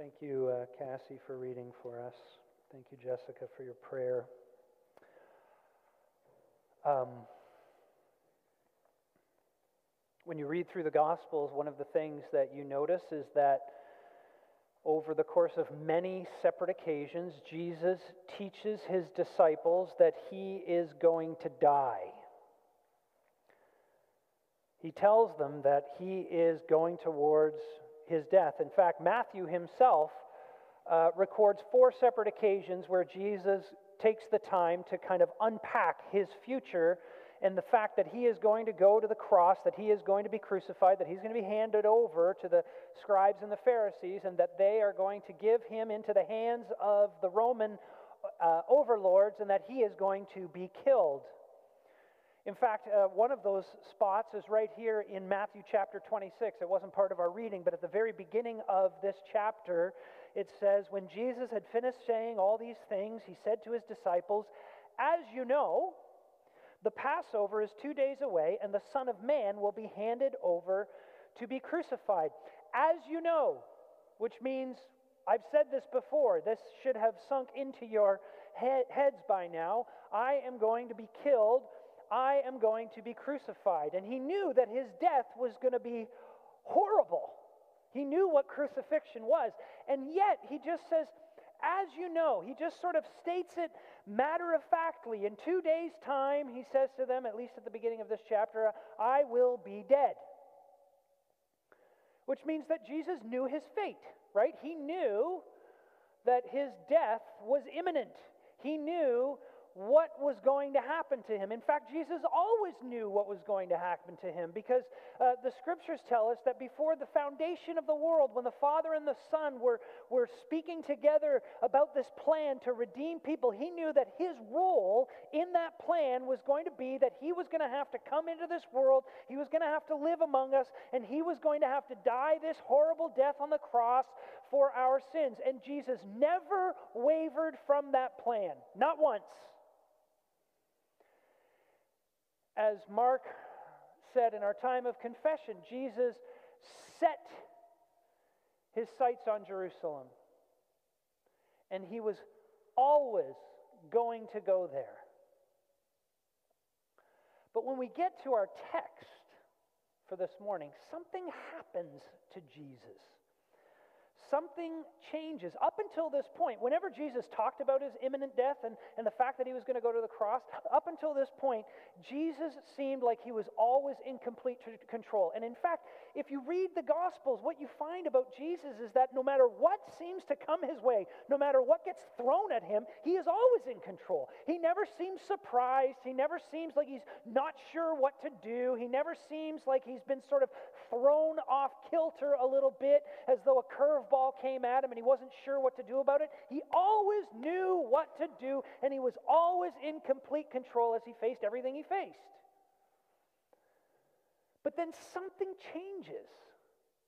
Thank you, uh, Cassie, for reading for us. Thank you, Jessica, for your prayer. Um, when you read through the Gospels, one of the things that you notice is that over the course of many separate occasions, Jesus teaches his disciples that he is going to die. He tells them that he is going towards his death. In fact, Matthew himself uh, records four separate occasions where Jesus takes the time to kind of unpack his future and the fact that he is going to go to the cross, that he is going to be crucified, that he's going to be handed over to the scribes and the Pharisees, and that they are going to give him into the hands of the Roman uh, overlords, and that he is going to be killed. In fact, uh, one of those spots is right here in Matthew chapter 26. It wasn't part of our reading, but at the very beginning of this chapter, it says, When Jesus had finished saying all these things, he said to his disciples, As you know, the Passover is two days away, and the Son of Man will be handed over to be crucified. As you know, which means, I've said this before, this should have sunk into your heads by now. I am going to be killed I am going to be crucified. And he knew that his death was going to be horrible. He knew what crucifixion was. And yet, he just says, as you know, he just sort of states it matter of factly. In two days' time, he says to them, at least at the beginning of this chapter, I will be dead. Which means that Jesus knew his fate, right? He knew that his death was imminent. He knew what was going to happen to him. In fact, Jesus always knew what was going to happen to him because uh, the scriptures tell us that before the foundation of the world, when the Father and the Son were, were speaking together about this plan to redeem people, he knew that his role in that plan was going to be that he was going to have to come into this world, he was going to have to live among us, and he was going to have to die this horrible death on the cross for our sins. And Jesus never wavered from that plan, not once. As Mark said in our time of confession, Jesus set his sights on Jerusalem. And he was always going to go there. But when we get to our text for this morning, something happens to Jesus something changes. Up until this point, whenever Jesus talked about his imminent death and, and the fact that he was going to go to the cross, up until this point, Jesus seemed like he was always in complete control. And in fact, if you read the Gospels, what you find about Jesus is that no matter what seems to come his way, no matter what gets thrown at him, he is always in control. He never seems surprised. He never seems like he's not sure what to do. He never seems like he's been sort of thrown off kilter a little bit as though a curveball came at him and he wasn't sure what to do about it, he always knew what to do and he was always in complete control as he faced everything he faced. But then something changes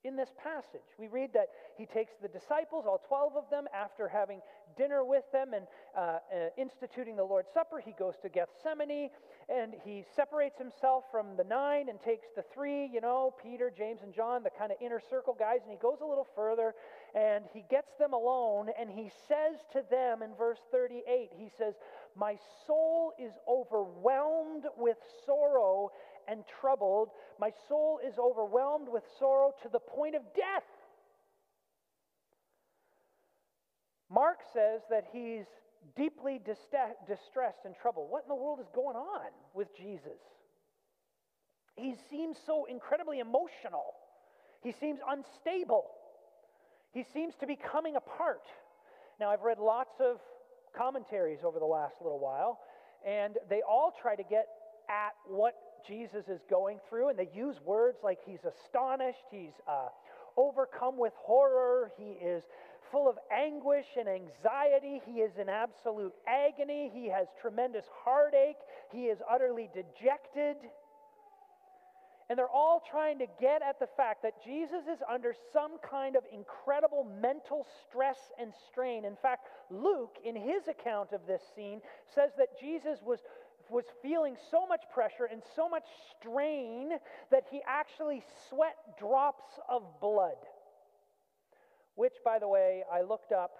in this passage. We read that he takes the disciples, all 12 of them, after having dinner with them and uh, uh, instituting the Lord's Supper. He goes to Gethsemane and he separates himself from the nine and takes the three, you know, Peter, James, and John, the kind of inner circle guys, and he goes a little further and he gets them alone and he says to them in verse 38, he says, My soul is overwhelmed with sorrow and troubled. My soul is overwhelmed with sorrow to the point of death. Mark says that he's deeply distressed and troubled. What in the world is going on with Jesus? He seems so incredibly emotional. He seems unstable. He seems to be coming apart. Now, I've read lots of commentaries over the last little while, and they all try to get at what Jesus is going through, and they use words like he's astonished, he's uh, overcome with horror, he is full of anguish and anxiety, he is in absolute agony, he has tremendous heartache, he is utterly dejected. And they're all trying to get at the fact that Jesus is under some kind of incredible mental stress and strain. In fact, Luke, in his account of this scene, says that Jesus was was feeling so much pressure and so much strain that he actually sweat drops of blood. which, by the way, I looked up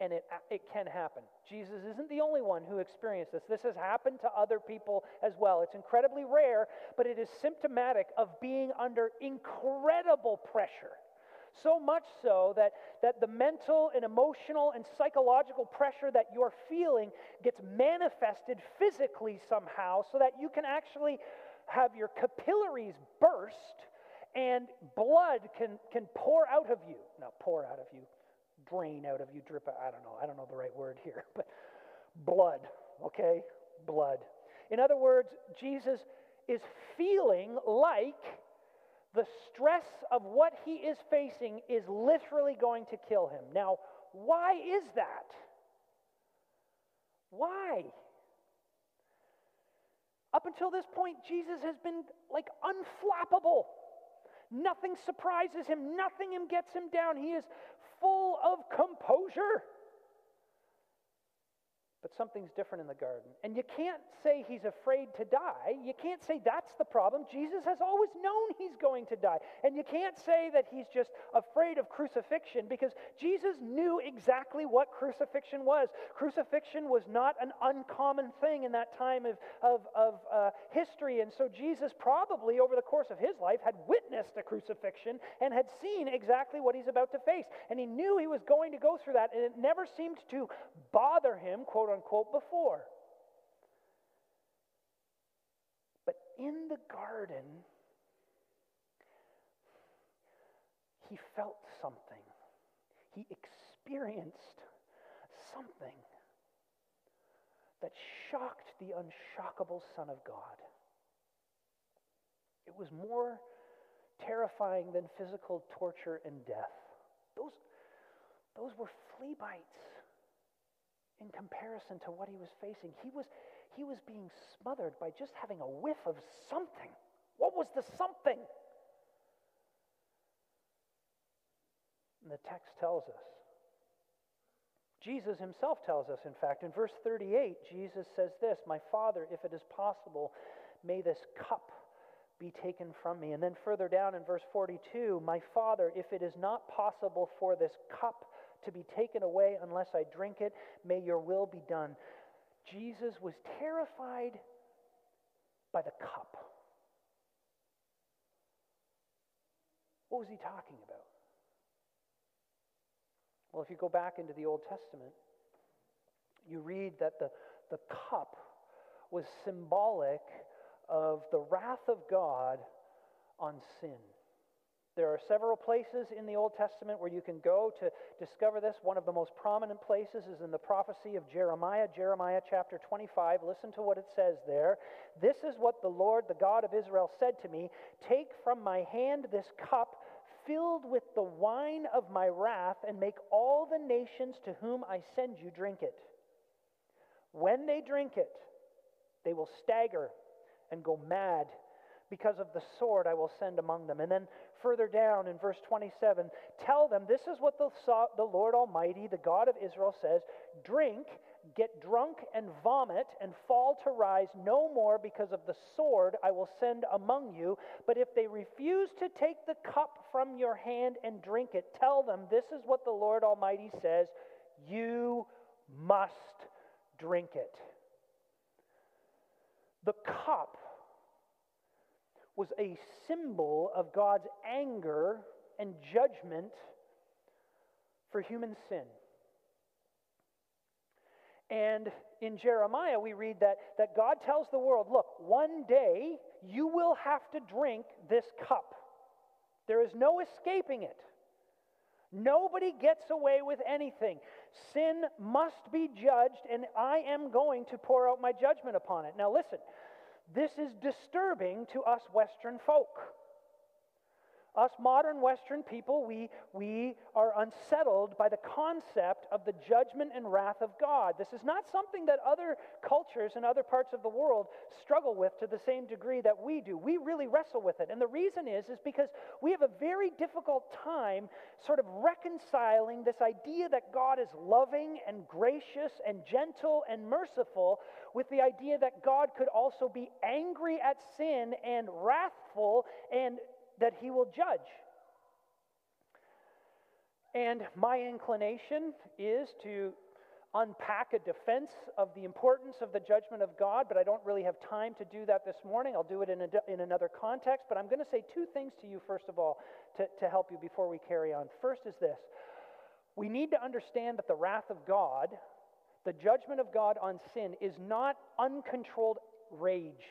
and it, it can happen. Jesus isn't the only one who experienced this. This has happened to other people as well. It's incredibly rare, but it is symptomatic of being under incredible pressure. So much so that, that the mental and emotional and psychological pressure that you're feeling gets manifested physically somehow so that you can actually have your capillaries burst and blood can, can pour out of you. Now, pour out of you, drain out of you, drip out. I don't know. I don't know the right word here, but blood, okay? Blood. In other words, Jesus is feeling like the stress of what he is facing is literally going to kill him. Now, why is that? Why? Up until this point, Jesus has been like unflappable. Nothing surprises him, nothing gets him down. He is full of composure. But something's different in the garden. And you can't say he's afraid to die. You can't say that's the problem. Jesus has always known he's going to die. And you can't say that he's just afraid of crucifixion because Jesus knew exactly what crucifixion was. Crucifixion was not an uncommon thing in that time of, of, of uh, history. And so Jesus probably, over the course of his life, had witnessed a crucifixion and had seen exactly what he's about to face. And he knew he was going to go through that. And it never seemed to bother him, quote unquote, before. But in the garden, he felt something. He experienced something that shocked the unshockable Son of God. It was more terrifying than physical torture and death. Those, those were flea bites in comparison to what he was facing. He was, he was being smothered by just having a whiff of something. What was the something? And the text tells us. Jesus himself tells us, in fact, in verse 38, Jesus says this My Father, if it is possible, may this cup be taken from me. And then further down in verse 42, My Father, if it is not possible for this cup to be taken away unless I drink it. May your will be done. Jesus was terrified by the cup. What was he talking about? Well, if you go back into the Old Testament, you read that the, the cup was symbolic of the wrath of God on sin. There are several places in the Old Testament where you can go to discover this. One of the most prominent places is in the prophecy of Jeremiah, Jeremiah chapter 25. Listen to what it says there. This is what the Lord, the God of Israel, said to me Take from my hand this cup filled with the wine of my wrath, and make all the nations to whom I send you drink it. When they drink it, they will stagger and go mad because of the sword I will send among them. And then further down in verse 27, tell them this is what the, the Lord Almighty, the God of Israel, says drink, get drunk, and vomit, and fall to rise no more because of the sword I will send among you. But if they refuse to take the cup from your hand and drink it, tell them this is what the Lord Almighty says you must drink it. The cup was a symbol of God's anger and judgment for human sin. And in Jeremiah, we read that, that God tells the world, look, one day you will have to drink this cup. There is no escaping it. Nobody gets away with anything. Sin must be judged, and I am going to pour out my judgment upon it. Now, listen, this is disturbing to us Western folk. Us modern Western people, we, we are unsettled by the concept of the judgment and wrath of God. This is not something that other cultures in other parts of the world struggle with to the same degree that we do. We really wrestle with it. And the reason is, is because we have a very difficult time sort of reconciling this idea that God is loving and gracious and gentle and merciful with the idea that God could also be angry at sin and wrathful and that he will judge. And my inclination is to unpack a defense of the importance of the judgment of God, but I don't really have time to do that this morning. I'll do it in, a, in another context. But I'm going to say two things to you, first of all, to, to help you before we carry on. First is this we need to understand that the wrath of God, the judgment of God on sin, is not uncontrolled rage.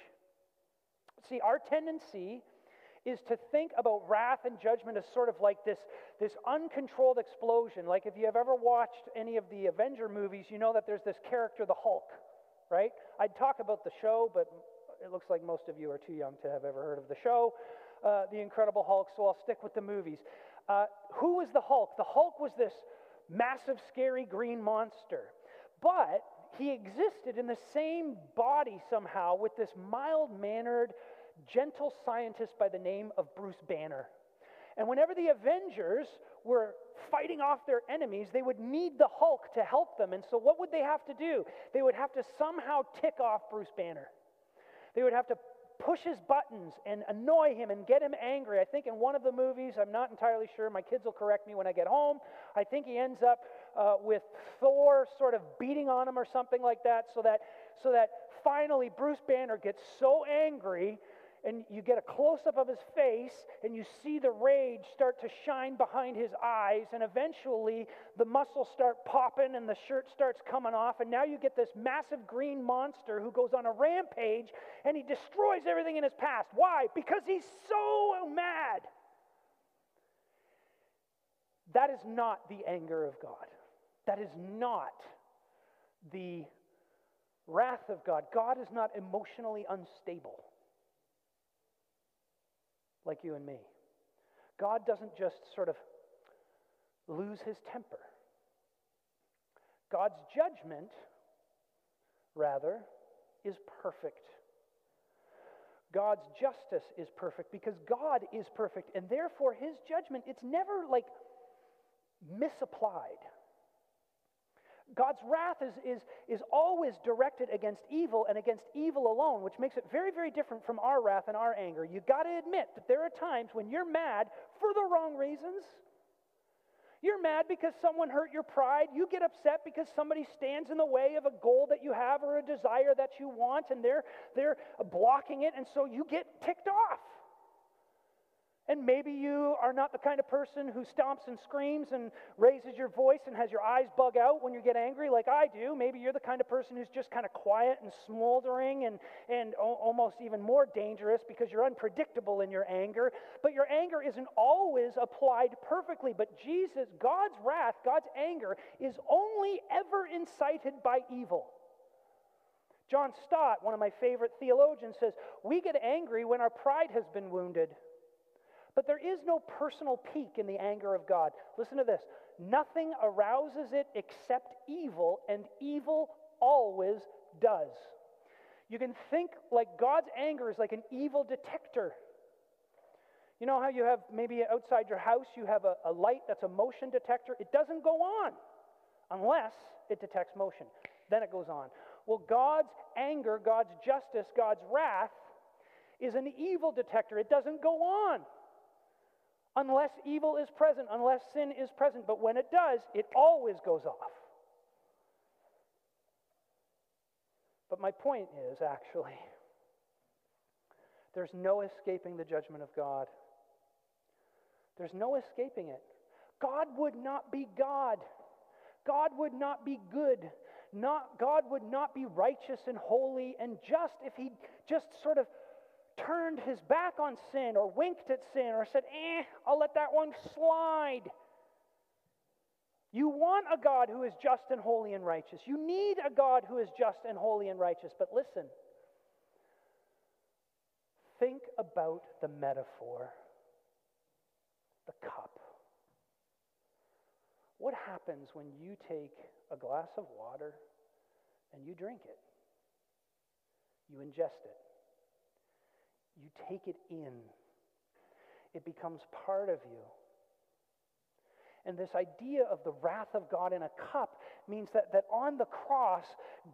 See, our tendency is to think about wrath and judgment as sort of like this, this uncontrolled explosion. Like if you have ever watched any of the Avenger movies, you know that there's this character, the Hulk, right? I'd talk about the show, but it looks like most of you are too young to have ever heard of the show, uh, The Incredible Hulk, so I'll stick with the movies. Uh, who was the Hulk? The Hulk was this massive, scary green monster. But he existed in the same body somehow with this mild mannered, gentle scientist by the name of Bruce Banner. And whenever the Avengers were fighting off their enemies, they would need the Hulk to help them. And so, what would they have to do? They would have to somehow tick off Bruce Banner. They would have to push his buttons and annoy him and get him angry. I think in one of the movies, I'm not entirely sure, my kids will correct me when I get home. I think he ends up uh, with Thor sort of beating on him or something like that, so that, so that finally Bruce Banner gets so angry and you get a close up of his face, and you see the rage start to shine behind his eyes, and eventually the muscles start popping and the shirt starts coming off, and now you get this massive green monster who goes on a rampage and he destroys everything in his past. Why? Because he's so mad. That is not the anger of God. That is not the wrath of God. God is not emotionally unstable like you and me. God doesn't just sort of lose his temper. God's judgment, rather, is perfect. God's justice is perfect because God is perfect, and therefore his judgment, it's never like misapplied. God's wrath is, is, is always directed against evil and against evil alone, which makes it very, very different from our wrath and our anger. You've got to admit that there are times when you're mad for the wrong reasons. You're mad because someone hurt your pride. You get upset because somebody stands in the way of a goal that you have or a desire that you want and they're, they're blocking it, and so you get ticked off. And maybe you are not the kind of person who stomps and screams and raises your voice and has your eyes bug out when you get angry like I do. Maybe you're the kind of person who's just kind of quiet and smoldering and, and o- almost even more dangerous because you're unpredictable in your anger. But your anger isn't always applied perfectly. But Jesus, God's wrath, God's anger, is only ever incited by evil. John Stott, one of my favorite theologians, says, We get angry when our pride has been wounded. But there is no personal pique in the anger of God. Listen to this nothing arouses it except evil, and evil always does. You can think like God's anger is like an evil detector. You know how you have maybe outside your house, you have a, a light that's a motion detector? It doesn't go on unless it detects motion. Then it goes on. Well, God's anger, God's justice, God's wrath is an evil detector. It doesn't go on unless evil is present, unless sin is present. But when it does, it always goes off. But my point is actually, there's no escaping the judgment of God. There's no escaping it. God would not be God. God would not be good. Not, God would not be righteous and holy and just if he just sort of turned his back on sin or winked at sin or said, eh, I'll let that one slide. You want a God who is just and holy and righteous. You need a God who is just and holy and righteous. But listen, think about the metaphor the cup. What happens when you take a glass of water and you drink it? You ingest it. You take it in, it becomes part of you. And this idea of the wrath of God in a cup means that, that on the cross,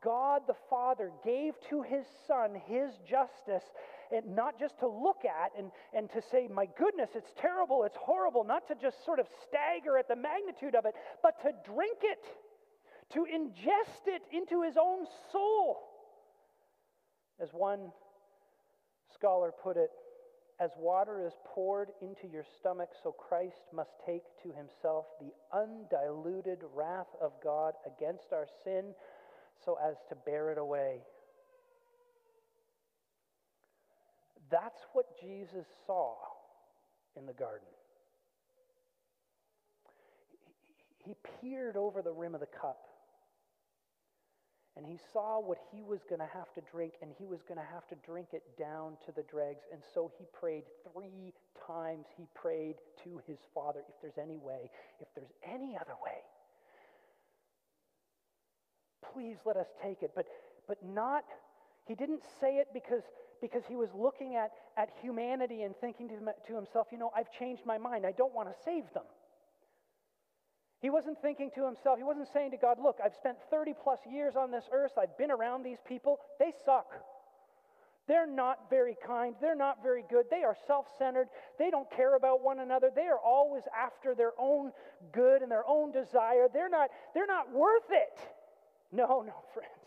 God the Father gave to his Son his justice, and not just to look at and, and to say, my goodness, it's terrible, it's horrible, not to just sort of stagger at the magnitude of it, but to drink it, to ingest it into his own soul. As one scholar put it, as water is poured into your stomach, so Christ must take to himself the undiluted wrath of God against our sin so as to bear it away. That's what Jesus saw in the garden. He peered over the rim of the cup and he saw what he was going to have to drink, and he was going to have to drink it down to the dregs. And so he prayed three times. He prayed to his Father, if there's any way, if there's any other way, please let us take it. But, but not, he didn't say it because, because he was looking at, at humanity and thinking to, to himself, you know, I've changed my mind. I don't want to save them. He wasn't thinking to himself, he wasn't saying to God, Look, I've spent 30 plus years on this earth, I've been around these people, they suck. They're not very kind. They're not very good. They are self centered. They don't care about one another. They are always after their own good and their own desire. They're not, they're not worth it. No, no, friends.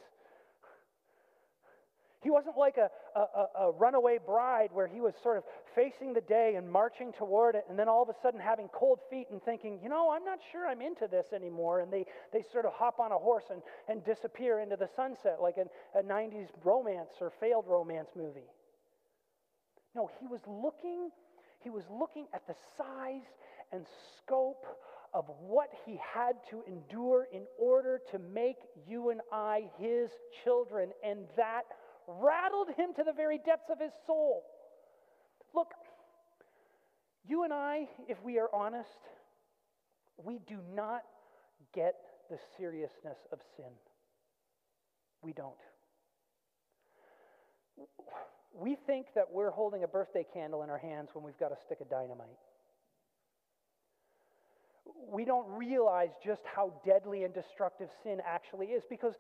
He wasn't like a, a, a, runaway bride where he was sort of facing the day and marching toward it, and then all of a sudden having cold feet and thinking, you know, I'm not sure I'm into this anymore. And they, they sort of hop on a horse and, and disappear into the sunset like a, a 90s romance or failed romance movie. No, he was looking, he was looking at the size and scope of what he had to endure in order to make you and I his children, and that rattled him to the very depths of his soul. Look, you and I, if we are honest, we do not get the seriousness of sin. We don't. We think that we're holding a birthday candle in our hands when we've got a stick of dynamite. We don't realize just how deadly and destructive sin actually is because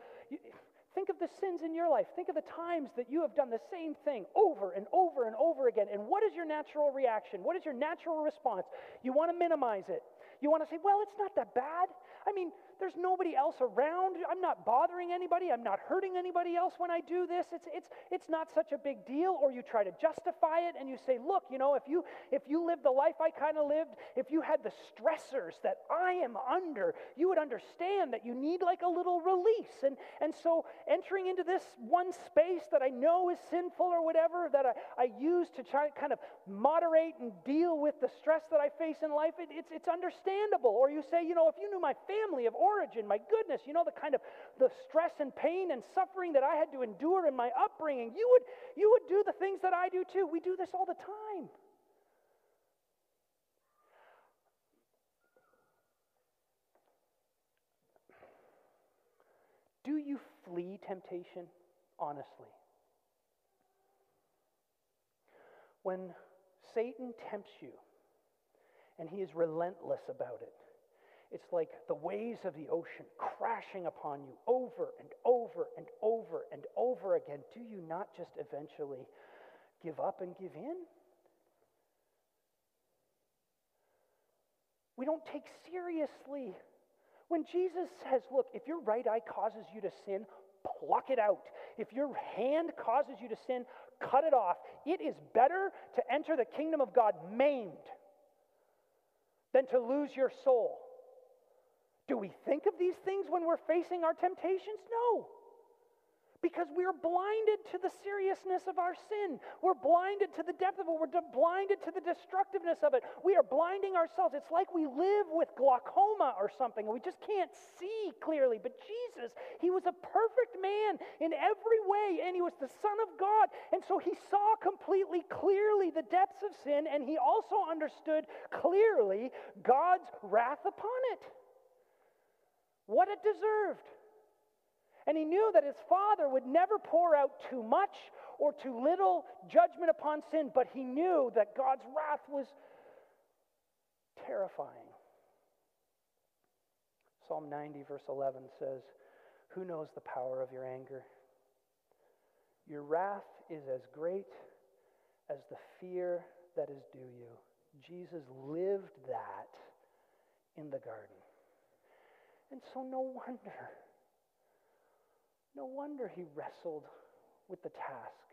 Think of the sins in your life. Think of the times that you have done the same thing over and over and over again. And what is your natural reaction? What is your natural response? You want to minimize it. You want to say, well, it's not that bad. I mean, there's nobody else around. I'm not bothering anybody. I'm not hurting anybody else when I do this. It's, it's, it's not such a big deal. Or you try to justify it and you say, look, you know, if you, if you lived the life I kind of lived, if you had the stressors that I am under, you would understand that you need like a little release. And, and so entering into this one space that I know is sinful or whatever that I, I use to try to kind of moderate and deal with the stress that I face in life, it, it's, it's understandable. Or you say, you know, if you knew my family of origin. My goodness, you know the kind of the stress and pain and suffering that I had to endure in my upbringing. You would, you would do the things that I do too. We do this all the time. Do you flee temptation honestly? When Satan tempts you and he is relentless about it, it's like the waves of the ocean crashing upon you over and over and over and over again. Do you not just eventually give up and give in? We don't take seriously when Jesus says, Look, if your right eye causes you to sin, pluck it out. If your hand causes you to sin, cut it off. It is better to enter the kingdom of God maimed than to lose your soul. Do we think of these things when we're facing our temptations? No. Because we're blinded to the seriousness of our sin. We're blinded to the depth of it. We're blinded to the destructiveness of it. We are blinding ourselves. It's like we live with glaucoma or something. We just can't see clearly. But Jesus, He was a perfect man in every way, and He was the Son of God. And so He saw completely clearly the depths of sin, and He also understood clearly God's wrath upon it what it deserved. And he knew that his father would never pour out too much or too little judgment upon sin, but he knew that God's wrath was terrifying. Psalm 90, verse 11 says, Who knows the power of your anger? Your wrath is as great as the fear that is due you. Jesus lived that in the garden. And so, no wonder, no wonder he wrestled with the task,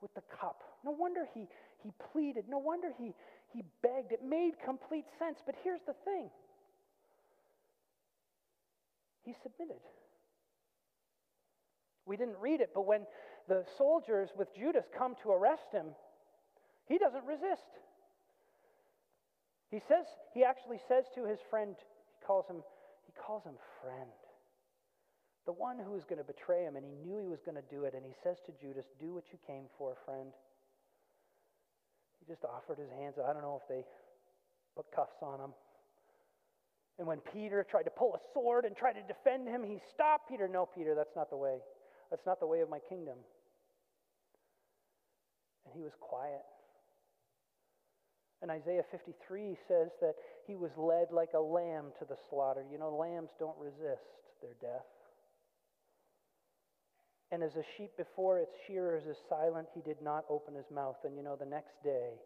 with the cup. No wonder he, he pleaded. No wonder he, he begged. It made complete sense. But here's the thing he submitted. We didn't read it, but when the soldiers with Judas come to arrest him, he doesn't resist. He says, he actually says to his friend, he calls him, he calls him friend. The one who was going to betray him, and he knew he was going to do it, and he says to Judas, Do what you came for, friend. He just offered his hands. I don't know if they put cuffs on him. And when Peter tried to pull a sword and try to defend him, he stopped Peter. No, Peter, that's not the way. That's not the way of my kingdom. And he was quiet. And Isaiah 53 says that he was led like a lamb to the slaughter. You know, lambs don't resist their death. And as a sheep before its shearers is silent, he did not open his mouth. And you know, the next day,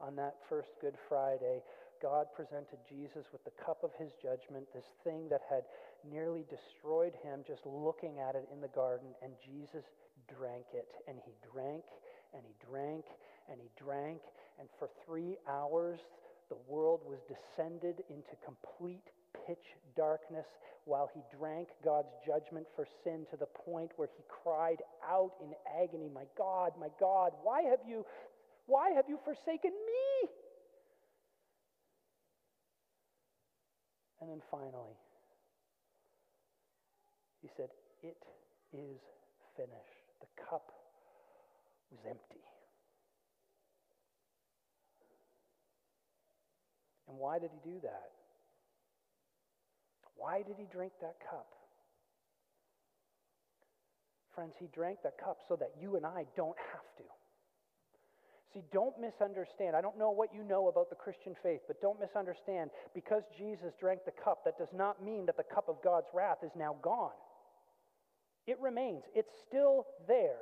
on that first Good Friday, God presented Jesus with the cup of his judgment, this thing that had nearly destroyed him just looking at it in the garden, and Jesus drank it. And he drank, and he drank, and he drank, and for three hours the world was descended into complete pitch darkness while he drank God's judgment for sin to the point where he cried out in agony, My God, my God, why have you, why have you forsaken me? And then finally, he said, It is finished. The cup was empty. And why did he do that? Why did he drink that cup? Friends, he drank that cup so that you and I don't have to. See, don't misunderstand. I don't know what you know about the Christian faith, but don't misunderstand. Because Jesus drank the cup, that does not mean that the cup of God's wrath is now gone. It remains, it's still there.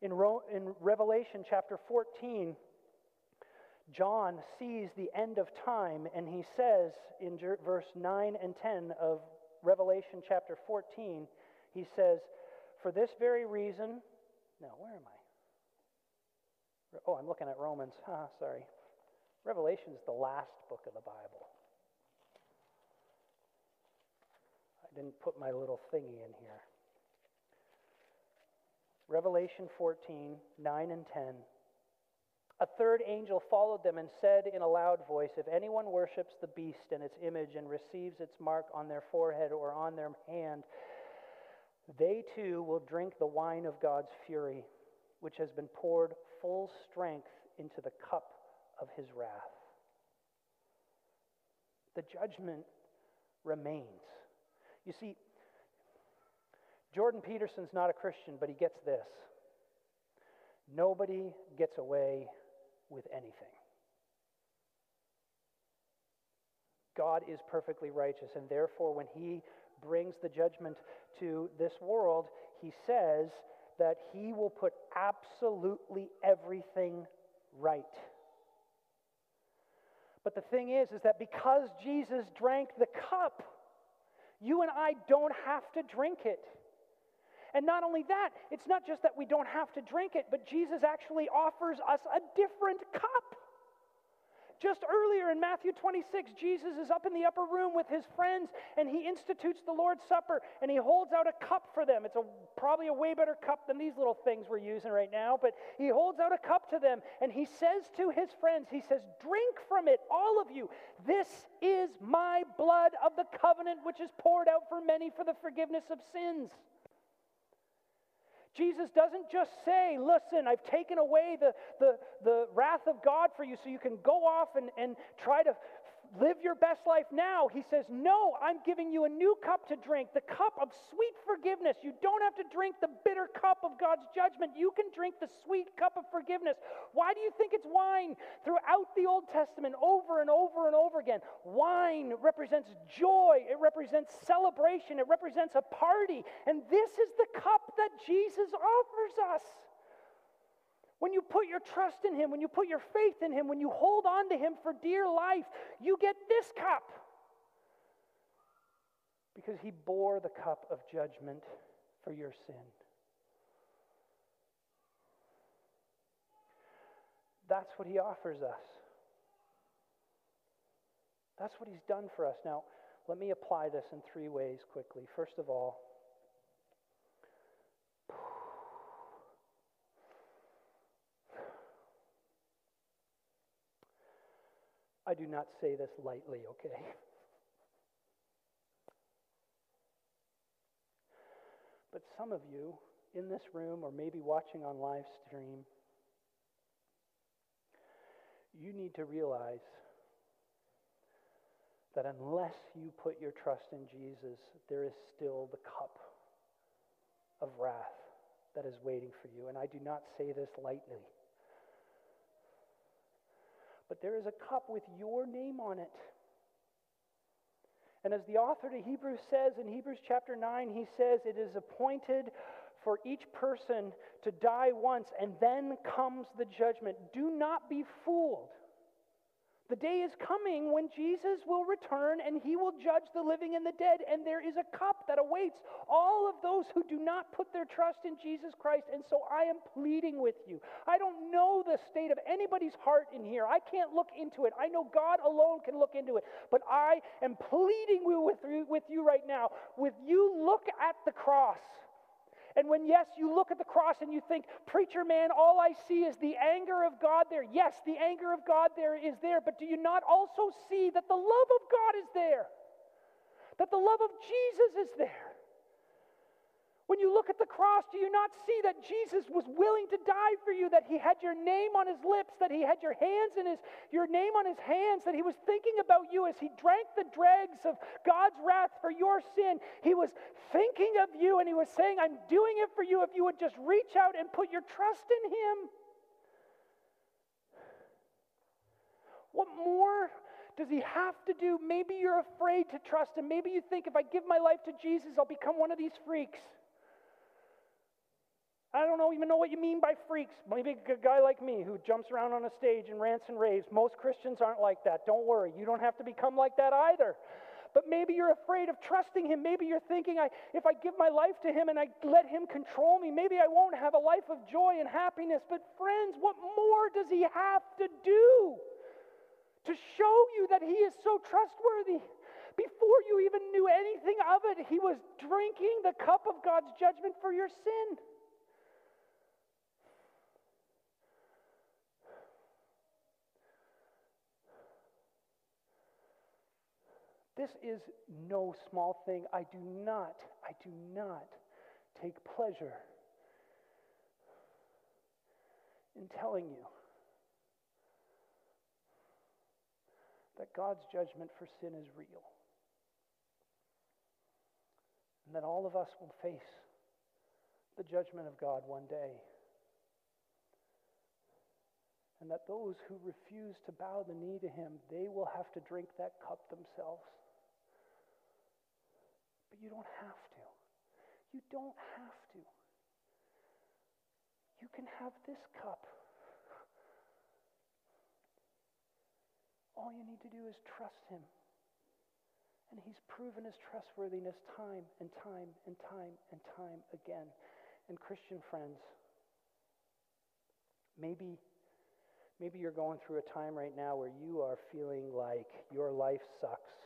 In, in Revelation chapter 14, John sees the end of time, and he says in verse 9 and 10 of Revelation chapter 14, he says, For this very reason, no, where am I? Oh, I'm looking at Romans. Ah, sorry. Revelation is the last book of the Bible. I didn't put my little thingy in here. Revelation 14, 9 and 10. A third angel followed them and said in a loud voice, If anyone worships the beast and its image and receives its mark on their forehead or on their hand, they too will drink the wine of God's fury, which has been poured full strength into the cup of his wrath. The judgment remains. You see, Jordan Peterson's not a Christian, but he gets this. Nobody gets away with anything. God is perfectly righteous, and therefore, when he brings the judgment to this world, he says that he will put absolutely everything right. But the thing is, is that because Jesus drank the cup, you and I don't have to drink it. And not only that, it's not just that we don't have to drink it, but Jesus actually offers us a different cup. Just earlier in Matthew 26, Jesus is up in the upper room with his friends and he institutes the Lord's Supper and he holds out a cup for them. It's a, probably a way better cup than these little things we're using right now, but he holds out a cup to them and he says to his friends, He says, Drink from it, all of you. This is my blood of the covenant, which is poured out for many for the forgiveness of sins. Jesus doesn't just say, Listen, I've taken away the, the, the wrath of God for you so you can go off and, and try to live your best life now. He says, No, I'm giving you a new cup to drink, the cup of sweet forgiveness. You don't have to drink the bitter cup of God's judgment. You can drink the sweet cup of forgiveness. Why do you think it's wine throughout the Old Testament over and over and over again? Wine represents joy, it represents celebration, it represents a party. And this is the cup that Jesus offers us. When you put your trust in Him, when you put your faith in Him, when you hold on to Him for dear life, you get this cup. Because He bore the cup of judgment for your sin. That's what He offers us. That's what He's done for us. Now, let me apply this in three ways quickly. First of all, I do not say this lightly, okay? But some of you in this room or maybe watching on live stream, you need to realize that unless you put your trust in Jesus, there is still the cup of wrath that is waiting for you. And I do not say this lightly but there is a cup with your name on it. And as the author to Hebrews says in Hebrews chapter 9, he says, It is appointed for each person to die once, and then comes the judgment. Do not be fooled. The day is coming when Jesus will return and he will judge the living and the dead, and there is a cup that awaits all of those who do not put their trust in Jesus Christ. And so I am pleading with you. I don't know the state of anybody's heart in here. I can't look into it. I know God alone can look into it. But I am pleading with you, right now. With you, look at the cross. And when, yes, you look at the cross and you think, preacher man, all I see is the anger of God there. Yes, the anger of God there is there, but do you not also see that the love of God is there? That the love of Jesus is there? When you look at the cross, do you not see that Jesus was willing to die for you, that he had your name on his lips, that he had your hands in his your name on his hands, that he was thinking about you as he drank the dregs of God's wrath for your sin. He was thinking of you and he was saying, "I'm doing it for you if you would just reach out and put your trust in him." What more does he have to do? Maybe you're afraid to trust him. Maybe you think if I give my life to Jesus, I'll become one of these freaks. I don't know, even know what you mean by freaks. Maybe a guy like me who jumps around on a stage and rants and raves. Most Christians aren't like that. Don't worry. You don't have to become like that either. But maybe you're afraid of trusting him. Maybe you're thinking, I, if I give my life to him and I let him control me, maybe I won't have a life of joy and happiness. But, friends, what more does he have to do to show you that he is so trustworthy? Before you even knew anything of it, he was drinking the cup of God's judgment for your sin. This is no small thing. I do not, I do not take pleasure in telling you that God's judgment for sin is real. And that all of us will face the judgment of God one day. And that those who refuse to bow the knee to him, they will have to drink that cup themselves. But you don't have to. You don't have to. You can have this cup. All you need to do is trust him. And he's proven his trustworthiness time and time and time and time again. And Christian friends, maybe maybe you're going through a time right now where you are feeling like your life sucks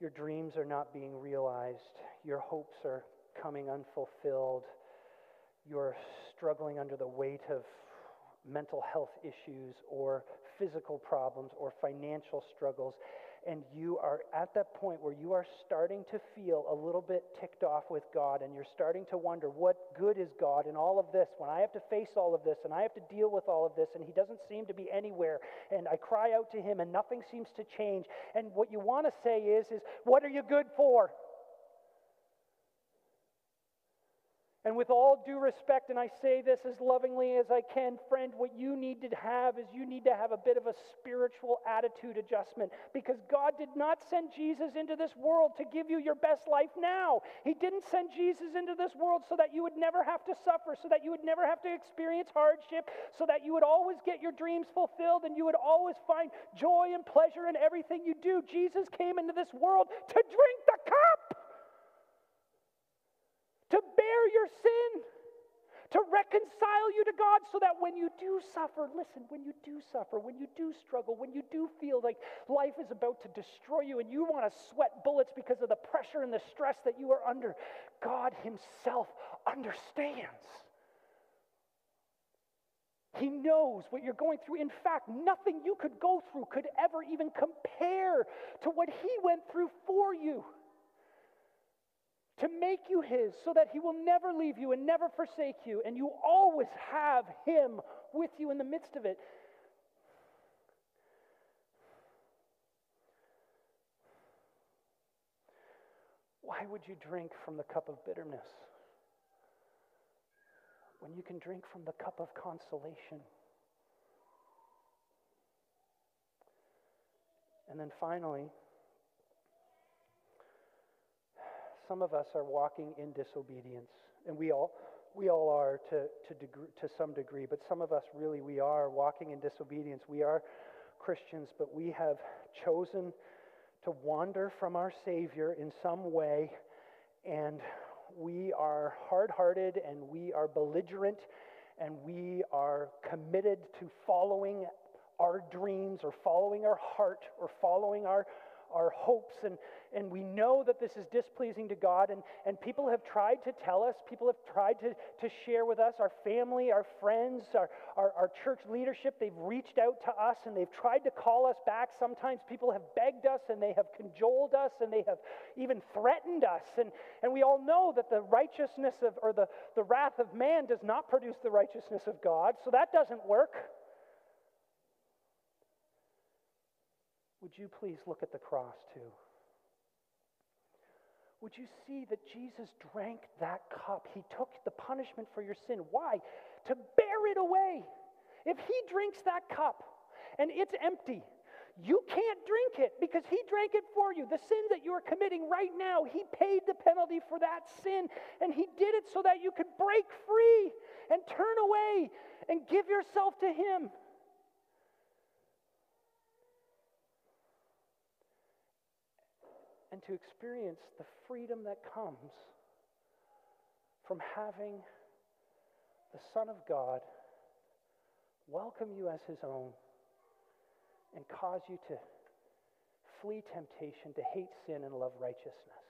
your dreams are not being realized. Your hopes are coming unfulfilled. You're struggling under the weight of mental health issues or physical problems or financial struggles. And you are at that point where you are starting to feel a little bit ticked off with God and you're starting to wonder what good is God in all of this when I have to face all of this and I have to deal with all of this and He doesn't seem to be anywhere and I cry out to Him and nothing seems to change. And what you want to say is, is what are you good for? And with all due respect, and I say this as lovingly as I can, friend, what you need to have is you need to have a bit of a spiritual attitude adjustment because God did not send Jesus into this world to give you your best life now. He didn't send Jesus into this world so that you would never have to suffer, so that you would never have to experience hardship, so that you would always get your dreams fulfilled and you would always find joy and pleasure in everything you do. Jesus came into this world to drink the cup to bear your sin, to reconcile you to God so that when you do suffer, listen, when you do suffer, when you do struggle, when you do feel like life is about to destroy you and you want to sweat bullets because of the pressure and the stress that you are under, God Himself understands. He knows what you're going through. In fact, nothing you could go through could ever even compare to what He went through for you to make you His so that He will never leave you and never forsake you, and you always have Him with you in the midst of it. Why would you drink from the cup of bitterness when you can drink from the cup of consolation? And then finally, some of us are walking in disobedience, and we all, we all are to, to, degree, to some degree, but some of us really, we are walking in disobedience. We are Christians, but we have chosen to wander from our Savior in some way, and we are hard hearted and we are belligerent and we are committed to following our dreams or following our heart or following our, our hopes, and, and we know that this is displeasing to God. And, and people have tried to tell us, people have tried to, to share with us, our family, our friends, our, our, our church leadership. They've reached out to us and they've tried to call us back. Sometimes people have begged us and they have cajoled us and they have even threatened us. And, and we all know that the righteousness of, or the, the wrath of man does not produce the righteousness of God. So that doesn't work. Would you please look at the cross too? Would you see that Jesus drank that cup? He took the punishment for your sin. Why? To bear it away. If he drinks that cup and it's empty, you can't drink it because he drank it for you. The sin that you are committing right now, he paid the penalty for that sin. And he did it so that you could break free and turn away and give yourself to him. And to experience the freedom that comes from having the Son of God welcome you as his own and cause you to flee temptation, to hate sin, and love righteousness.